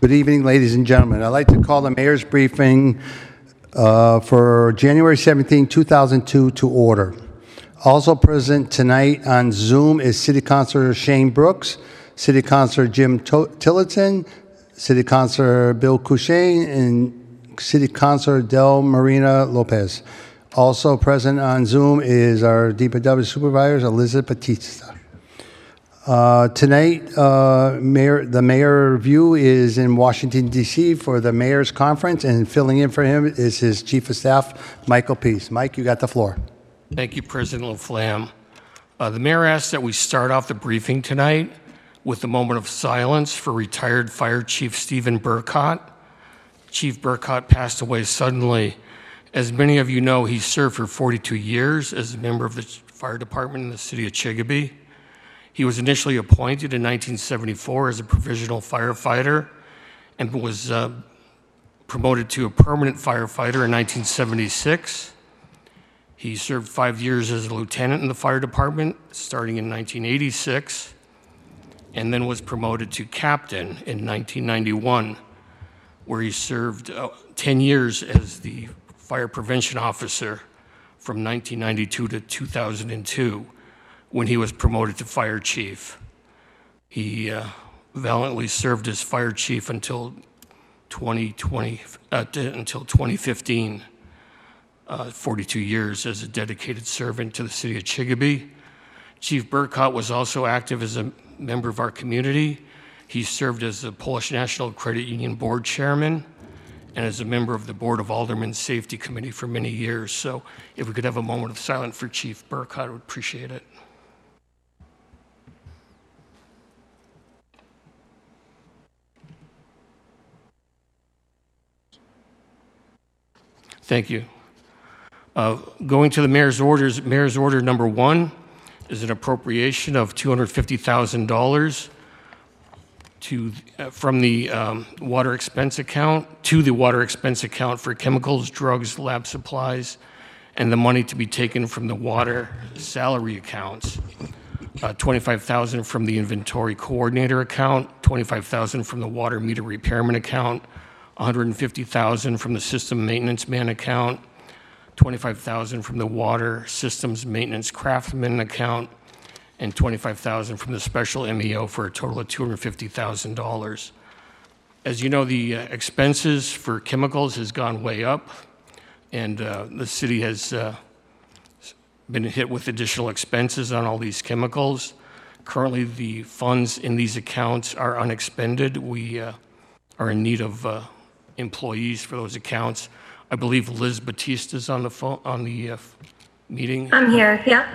Good evening, ladies and gentlemen. I'd like to call the mayor's briefing uh, for January 17, 2002 to order. Also present tonight on Zoom is City Councilor Shane Brooks, City Councilor Jim Tillotson, City Councilor Bill Courchesne, and City Councilor Delmarina Lopez. Also present on Zoom is our DPW Supervisor, Elizabeth Batista. Uh, Tonight, uh, Mayor, the mayor review is in Washington DC for the mayor's conference, and filling in for him is his chief of staff, Michael Pease. Mike, you got the floor. Thank you, President Laflamme. Uh, The mayor asked that we start off the briefing tonight with a moment of silence for retired Fire Chief Stephen Burkott. Chief Burkott passed away suddenly. As many of you know, he served for 42 years as a member of the fire department in the city of Chicopee. He was initially appointed in 1974 as a provisional firefighter and was uh, promoted to a permanent firefighter in 1976. He served five years as a lieutenant in the fire department, starting in 1986, and then was promoted to captain in 1991, where he served uh, 10 years as the fire prevention officer from 1992 to 2002, when he was promoted to fire chief. He uh, valiantly served as fire chief until 2020, uh, until 2015 uh, 42 years as a dedicated servant to the city of Chicopee. Chief Burkott was also active as a member of our community. He served as the Polish National Credit Union Board Chairman and as a member of the Board of Aldermen Safety Committee for many years. So if we could have a moment of silence for Chief Burkott, I would appreciate it. Thank you. Uh, Going to the mayor's orders, mayor's order number one is an appropriation of $250,000 to, uh, from the um, water expense account, to the water expense account for chemicals, drugs, lab supplies, and the money to be taken from the water salary accounts. Uh, 25,000 from the inventory coordinator account, 25,000 from the water meter repairman account, 150,000 from the system maintenance man account, 25,000 from the water systems maintenance craftsman account, and 25,000 from the special MEO for a total of $250,000. As you know, the uh, expenses for chemicals has gone way up, and uh, the city has uh, been hit with additional expenses on all these chemicals. Currently, the funds in these accounts are unexpended. We uh, are in need of uh, employees for those accounts. I believe Liz Batista's on the phone, on the uh, meeting. I'm here, yep.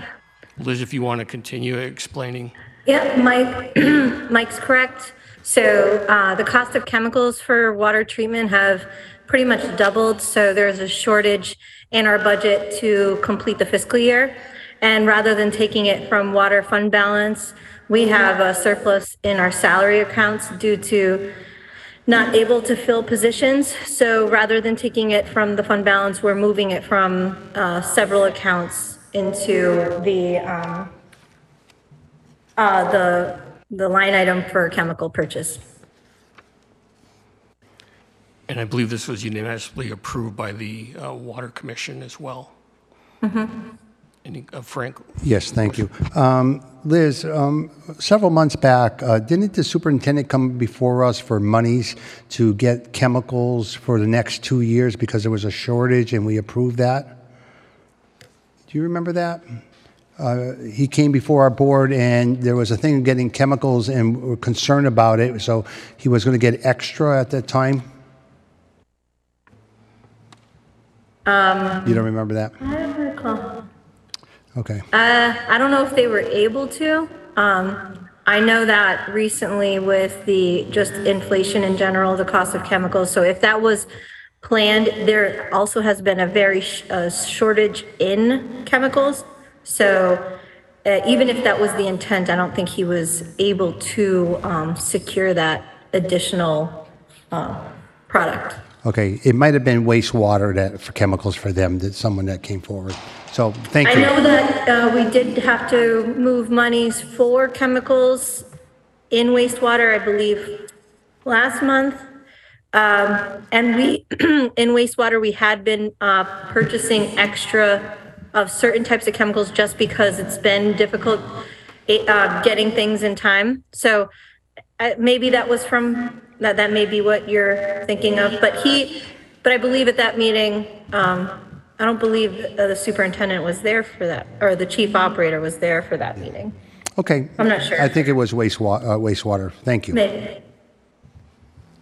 Liz, if you want to continue explaining. Yep, Mike, Mike's correct. So uh, the cost of chemicals for water treatment have pretty much doubled, so there's a shortage in our budget to complete the fiscal year. And rather than taking it from water fund balance, we have a surplus in our salary accounts due to not able to fill positions. So rather than taking it from the fund balance, we're moving it from uh, several accounts into the, um, uh, the, the line item for chemical purchase. And I believe this was unanimously approved by the uh, Water Commission as well. Any, uh, Frank? Yes, thank you. Um, Liz, um, several months back, uh, didn't the superintendent come before us for monies to get chemicals for the next two years because there was a shortage and we approved that? Do you remember that? Uh, He came before our board and there was a thing of getting chemicals and we we're concerned about it, so he was going to get extra at that time? You don't remember that? I don't recall. Okay. Uh, I don't know if they were able to. Um, I know that recently with the just inflation in general, the cost of chemicals. So if that was planned, there also has been a very sh- shortage in chemicals. So uh, even if that was the intent, I don't think he was able to um, secure that additional uh, product. Okay, it might have been wastewater that, for chemicals for them, that someone that came forward. So, thank you. I you. know that uh, we did have to move monies for chemicals in wastewater, I believe, last month. And we, in wastewater, we had been uh, purchasing extra of certain types of chemicals just because it's been difficult eh, uh, getting things in time. So uh, maybe that was from, that, that may be what you're thinking of. But he, but I believe at that meeting, um, I don't believe uh, the superintendent was there for that, or the chief operator was there for that meeting. Okay. I'm not sure. I think it was wastewater, wastewater. Thank you. Maybe.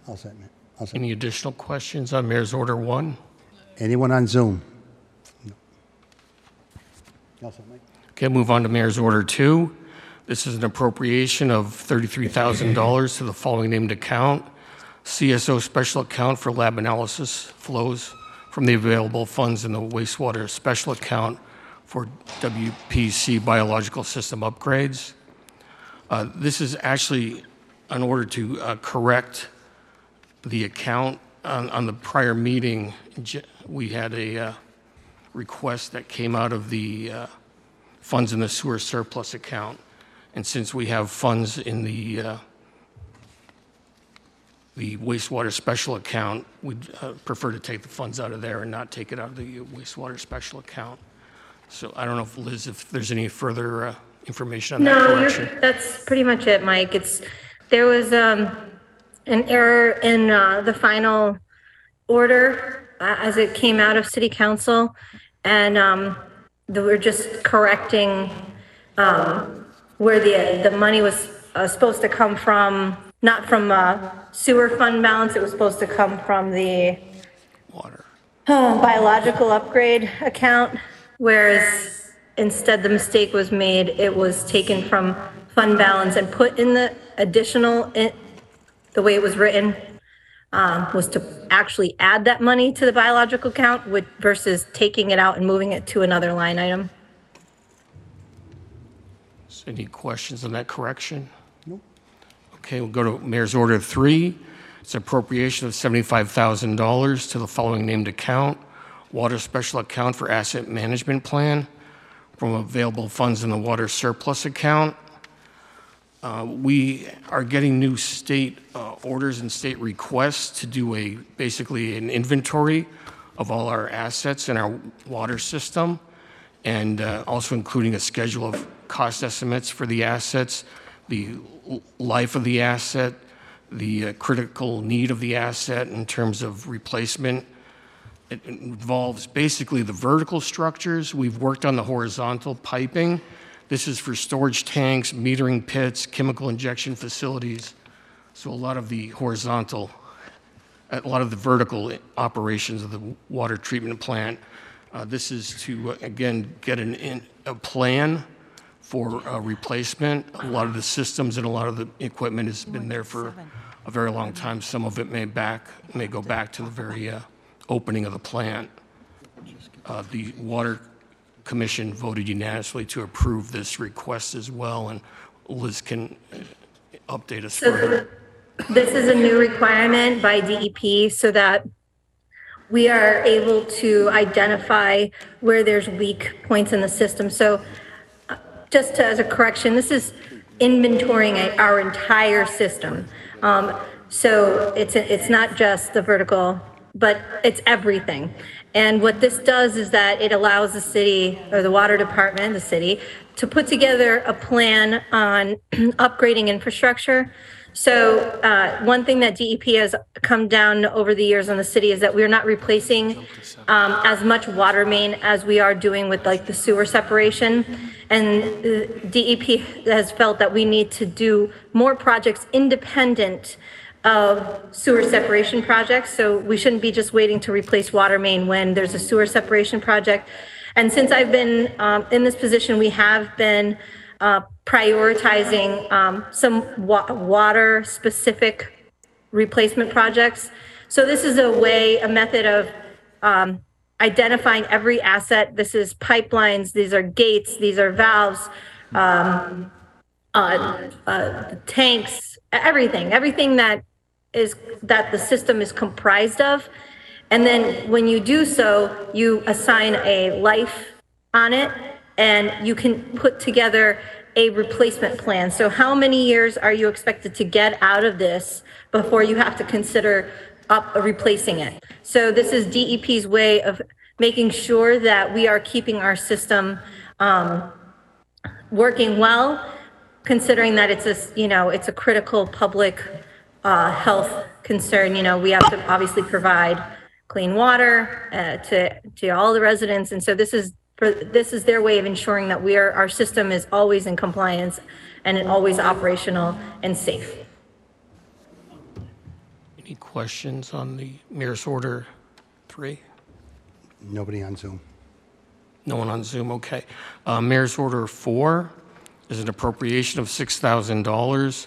All set, man. All set. Any additional questions on Mayor's Order 1? Anyone on Zoom? No. All set, Mike? Okay, move on to Mayor's Order 2. This is an appropriation of $33,000 to the following named account. CSO Special Account for Lab Analysis flows from the available funds in the wastewater special account for WPC biological system upgrades. Uh, This is actually in order to uh, correct the account. On on the prior meeting, we had a uh, request that came out of the uh, funds in the sewer surplus account. And since we have funds in the, uh, the wastewater special account, we'd uh, prefer to take the funds out of there and not take it out of the wastewater special account. So I don't know if Liz, if there's any further uh, information on that No, correction. you're, that's pretty much it, Mike. It's, there was, um, an error in, uh, the final order uh, as it came out of city council. And, um, the- we're just correcting, um, where the, the money was, uh, supposed to come from, not from, uh, sewer fund balance. It was supposed to come from the, Water. uh, biological upgrade account, whereas instead the mistake was made, it was taken from fund balance and put in the additional, in- the way it was written, um, was to actually add that money to the biological account with, versus taking it out and moving it to another line item. Any questions on that correction? No. Okay, we'll go to Mayor's Order 3. It's appropriation of $75,000 to the following named account, Water Special Account for Asset Management Plan, from available funds in the Water Surplus Account. Uh, We are getting new state uh, orders and state requests to do a, basically an inventory of all our assets in our water system, and uh, also including a schedule of cost estimates for the assets, the life of the asset, the uh, critical need of the asset in terms of replacement. It involves basically the vertical structures. We've worked on the horizontal piping. This is for storage tanks, metering pits, chemical injection facilities. So a lot of the horizontal, a lot of the vertical operations of the water treatment plant. Uh, This is to, uh, again, get an, in- a plan for uh, replacement. A lot of the systems and a lot of the equipment has been there for a very long time. Some of it may back, may go back to the very uh, opening of the plant. Uh, The Water Commission voted unanimously to approve this request as well, and Liz can uh, update us further. This is a new requirement by DEP so that we are able to identify where there's weak points in the system. So just as a correction, this is inventorying our entire system. Um, So it's, it's not just the vertical, but it's everything. And what this does is that it allows the city, or the water department, the city, to put together a plan on upgrading infrastructure. So uh, one thing that DEP has come down over the years on the city is that we're not replacing um, as much water main as we are doing with like the sewer separation. And uh, DEP has felt that we need to do more projects independent of sewer separation projects. So we shouldn't be just waiting to replace water main when there's a sewer separation project. And since I've been um, in this position, we have been uh, prioritizing um, some wa- water-specific replacement projects. So this is a way, a method of um, identifying every asset. This is pipelines, these are gates, these are valves, um, uh, uh, tanks, everything, everything that is, that the system is comprised of. And then when you do so, you assign a life on it and you can put together a replacement plan. So how many years are you expected to get out of this before you have to consider up, replacing it. So this is DEP's way of making sure that we are keeping our system um, working well, considering that it's a, you know, it's a critical public uh, health concern. You know, we have to obviously provide clean water uh, to, to all the residents. And so this is, for this is their way of ensuring that we are, our system is always in compliance and always operational and safe. Any questions on the Mayor's Order 3? Nobody on Zoom. No one on Zoom, okay. Uh, Mayor's Order 4 is an appropriation of $6,000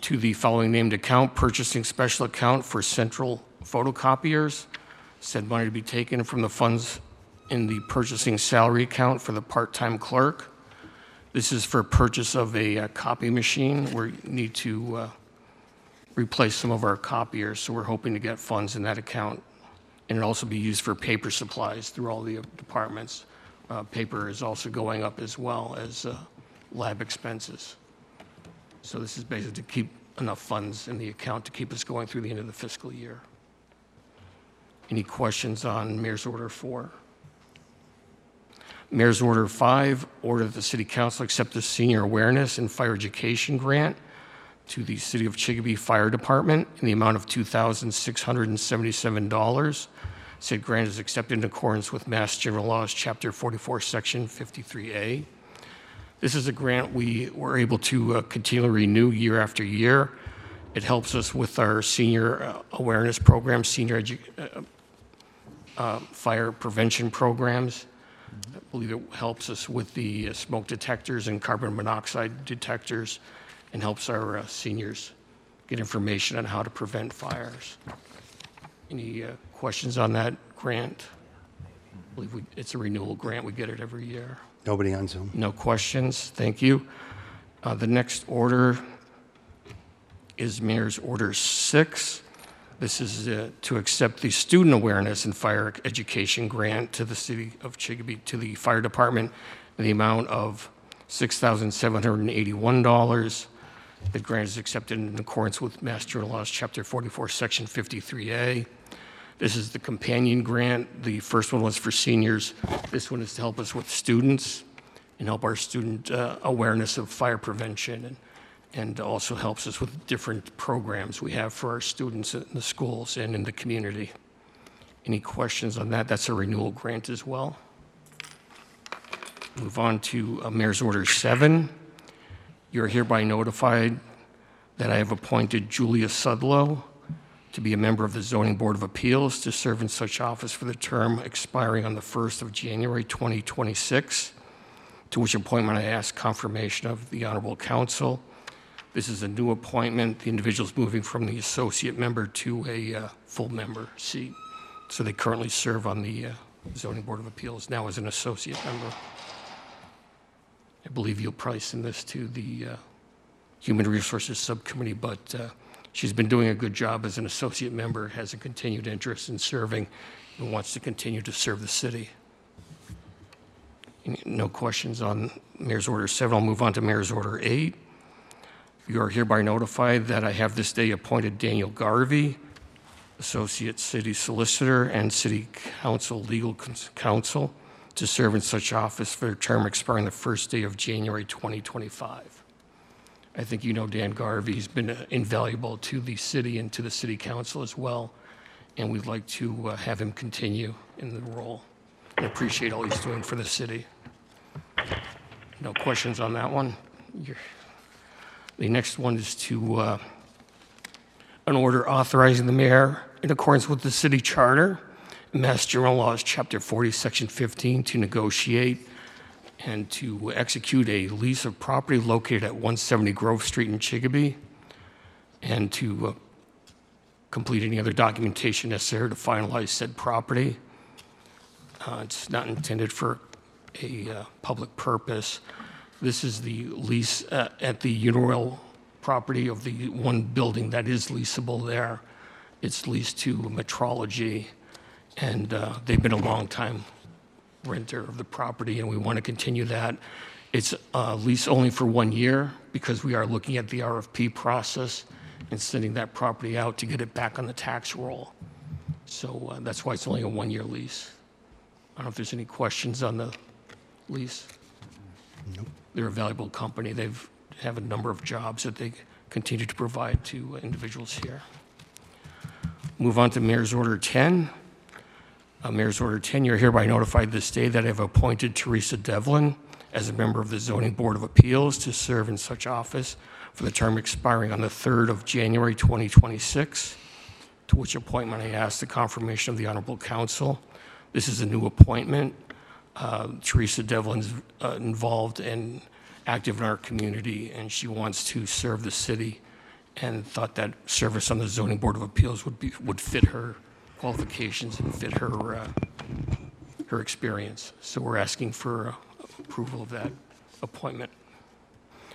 to the following named account, purchasing special account for central photocopiers. Said money to be taken from the funds in the purchasing salary account for the part-time clerk. This is for purchase of a uh, copy machine. We need to uh, replace some of our copiers, so we're hoping to get funds in that account. And it'll also be used for paper supplies through all the departments. Uh, Paper is also going up as well as uh, lab expenses. So this is basically to keep enough funds in the account to keep us going through the end of the fiscal year. Any questions on Mayor's Order 4? Mayor's Order 5, order that the City Council accept the Senior Awareness and Fire Education Grant to the City of Chicopee Fire Department in the amount of $2,677. Said grant is accepted in accordance with Mass General Laws, Chapter 44, Section 53A. This is a grant we were able to uh, continually renew year after year. It helps us with our senior uh, awareness program, senior edu- uh, uh, fire prevention programs. I believe it helps us with the uh, smoke detectors and carbon monoxide detectors and helps our uh, seniors get information on how to prevent fires. Any uh, questions on that grant? I believe we- it's a renewal grant. We get it every year. Nobody on Zoom. No questions, thank you. Uh, The next order is Mayor's Order 6. This is uh, to accept the Student Awareness and Fire Education Grant to the City of Chicopee, to the Fire Department, in the amount of $6,781. The grant is accepted in accordance with Mass General Laws, Chapter 44, Section 53A. This is the companion grant. The first one was for seniors. This one is to help us with students and help our student uh, awareness of fire prevention and, and also helps us with different programs we have for our students in the schools and in the community. Any questions on that? That's a renewal grant as well. Move on to uh, Mayor's Order 7. You're hereby notified that I have appointed Julia Sudlow to be a member of the Zoning Board of Appeals to serve in such office for the term expiring on the 1st of January 2026, to which appointment I ask confirmation of the Honorable Council. This is a new appointment. The individual's moving from the associate member to a uh, full member seat. So they currently serve on the uh, Zoning Board of Appeals now as an associate member. I believe you'll probably send this to the uh, Human Resources Subcommittee, but uh, she's been doing a good job as an associate member, has a continued interest in serving, and wants to continue to serve the city. No questions on Mayor's Order 7. I'll move on to Mayor's Order 8. You are hereby notified that I have this day appointed Daniel Garvey, Associate City Solicitor and City Council Legal Counsel, to serve in such office for a term expiring the first day of January 2025. I think you know Dan Garvey. He's been uh, invaluable to the city and to the city council as well, and we'd like to uh, have him continue in the role and appreciate all he's doing for the city. No questions on that one? You're- The next one is to, uh, an order authorizing the mayor, in accordance with the city charter, Mass General Laws, Chapter 40, Section 15, to negotiate and to execute a lease of property located at 170 Grove Street in Chicopee, and to uh, complete any other documentation necessary to finalize said property. Uh, It's not intended for a uh, public purpose. This is the lease uh, at the Uniroyal property of the one building that is leasable there. It's leased to Metrology, and uh, they've been a long-time renter of the property, and we want to continue that. It's a lease only for one year because we are looking at the RFP process and sending that property out to get it back on the tax roll. So uh, that's why it's only a one-year lease. I don't know if there's any questions on the lease. They're a valuable company. They've have a number of jobs that they continue to provide to individuals here. Move on to Mayor's Order 10. Uh, Mayor's Order 10, you're hereby notified this day that I have appointed Teresa Devlin as a member of the Zoning Board of Appeals to serve in such office for the term expiring on the 3rd of January 2026, to which appointment I ask the confirmation of the Honorable Council. This is a new appointment. Uh, Teresa Devlin's uh, involved and active in our community, and she wants to serve the city, and thought that service on the Zoning Board of Appeals would be, would fit her qualifications and fit her, uh, her experience. So we're asking for uh, approval of that appointment,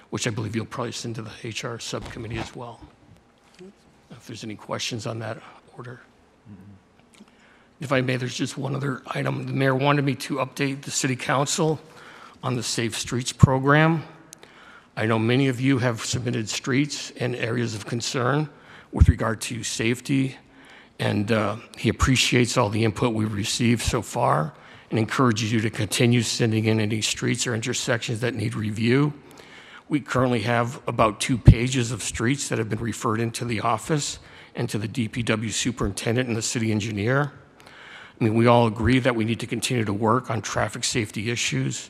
which I believe you'll probably send to the HR subcommittee as well. If there's any questions on that order. If I may, there's just one other item. The mayor wanted me to update the city council on the Safe Streets program. I know many of you have submitted streets and areas of concern with regard to safety, and uh, he appreciates all the input we've received so far and encourages you to continue sending in any streets or intersections that need review. We currently have about two pages of streets that have been referred into the office and to the DPW superintendent and the city engineer. I mean, we all agree that we need to continue to work on traffic safety issues.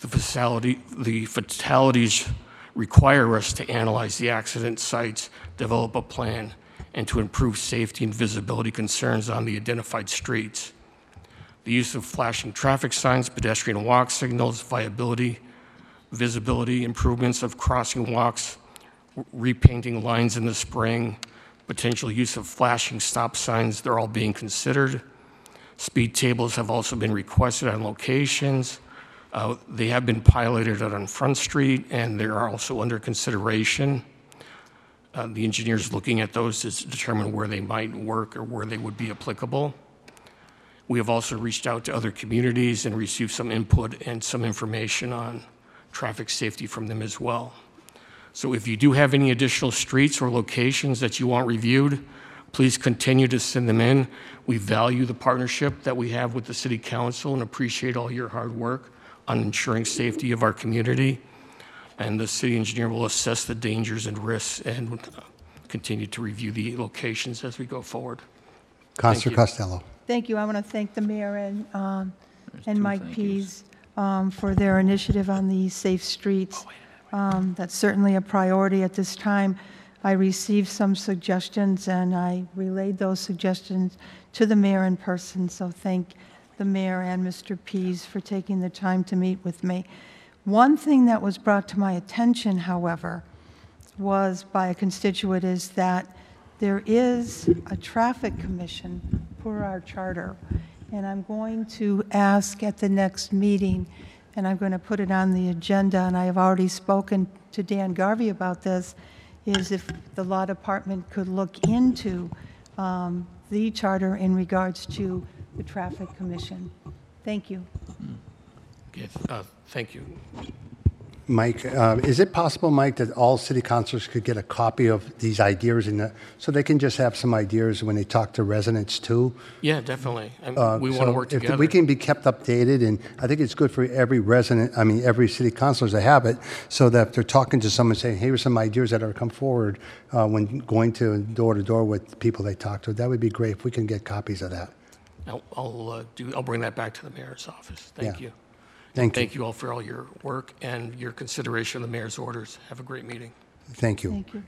The the fatalities require us to analyze the accident sites, develop a plan, and to improve safety and visibility concerns on the identified streets. The use of flashing traffic signs, pedestrian walk signals, viability, visibility improvements of crossing walks, repainting lines in the spring, potential use of flashing stop signs, they're all being considered. Speed tables have also been requested on locations. Uh, They have been piloted out on Front Street, and they are also under consideration. Uh, The engineer's looking at those to determine where they might work or where they would be applicable. We have also reached out to other communities and received some input and some information on traffic safety from them as well. So if you do have any additional streets or locations that you want reviewed, please continue to send them in. We value the partnership that we have with the city council and appreciate all your hard work on ensuring safety of our community. And the city engineer will assess the dangers and risks and uh, continue to review the locations as we go forward. Counselor you. Costello. Thank you. I want to thank the mayor and, um, and Mike Pease um, for their initiative on the safe streets. Um, That's certainly a priority at this time. I received some suggestions, and I relayed those suggestions to the mayor in person, so thank the mayor and Mr. Pease for taking the time to meet with me. One thing that was brought to my attention, however, was by a constituent is that there is a traffic commission for our charter. And I'm going to ask at the next meeting, and I'm going to put it on the agenda, and I have already spoken to Dan Garvey about this, is if the law department could look into um, the charter in regards to the traffic commission. Thank you. Okay, uh, Thank you. Mike, uh, is it possible, Mike, that all city councilors could get a copy of these ideas in the, so they can just have some ideas when they talk to residents too? Yeah, definitely. And Uh, We want to so work if together. We can be kept updated, and I think it's good for every resident, I mean, every city councilor to have it, so that if they're talking to someone, saying, here are some ideas that are come forward uh, when going to door to door with people they talk to, that would be great if we can get copies of that. I'll, I'll uh, do, I'll bring that back to the mayor's office. Thank Yeah. you. Thank you. Thank you all for all your work and your consideration of the mayor's orders. Have a great meeting. Thank you. Thank you.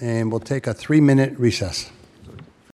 And we'll take a three-minute recess.